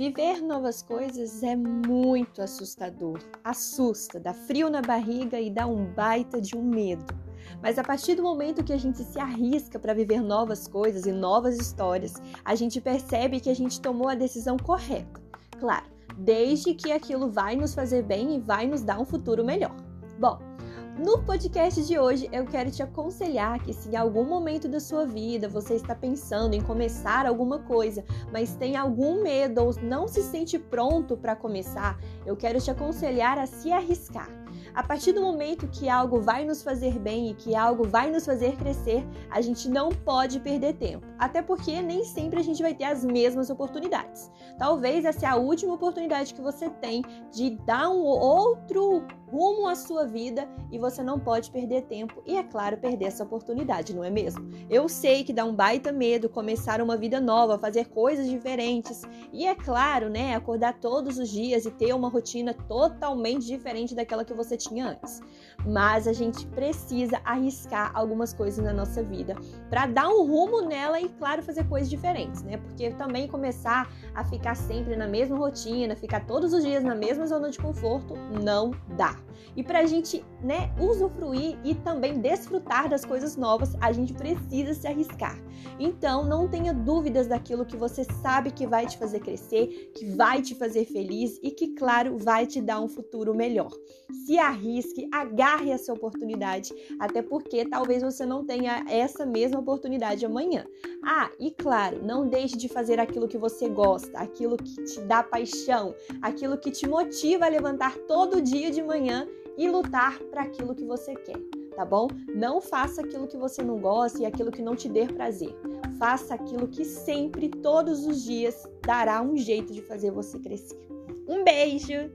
Viver novas coisas é muito assustador. Assusta, dá frio na barriga e dá um baita de um medo. Mas a partir do momento que a gente se arrisca para viver novas coisas e novas histórias, a gente percebe que a gente tomou a decisão correta. Claro, desde que aquilo vai nos fazer bem e vai nos dar um futuro melhor. Bom, no podcast de hoje, eu quero te aconselhar que se em algum momento da sua vida você está pensando em começar alguma coisa, mas tem algum medo ou não se sente pronto para começar, eu quero te aconselhar a se arriscar. A partir do momento que algo vai nos fazer bem e que algo vai nos fazer crescer, a gente não pode perder tempo. Até porque nem sempre a gente vai ter as mesmas oportunidades. Talvez essa é a última oportunidade que você tem de dar um outro rumo à sua vida e você não pode perder tempo e, é claro, perder essa oportunidade, não é mesmo? Eu sei que dá um baita medo começar uma vida nova, fazer coisas diferentes e, é claro, né, acordar todos os dias e ter uma rotina totalmente diferente daquela que você tinha antes. Mas a gente precisa arriscar algumas coisas na nossa vida para dar um rumo nela e, claro, fazer coisas diferentes, né? Porque também começar a ficar sempre na mesma rotina, ficar todos os dias na mesma zona de conforto, não dá. E para a gente, né, usufruir e também desfrutar das coisas novas, a gente precisa se arriscar. Então, não tenha dúvidas daquilo que você sabe que vai te fazer crescer, que vai te fazer feliz e que, claro, vai te dar um futuro melhor. Se arrisque, agarre essa oportunidade, até porque talvez você não tenha essa mesma oportunidade amanhã. Ah, e claro, não deixe de fazer aquilo que você gosta, aquilo que te dá paixão, aquilo que te motiva a levantar todo dia de manhã e lutar para aquilo que você quer, tá bom? Não faça aquilo que você não gosta e aquilo que não te dê prazer. Faça aquilo que sempre, todos os dias, dará um jeito de fazer você crescer. Um beijo!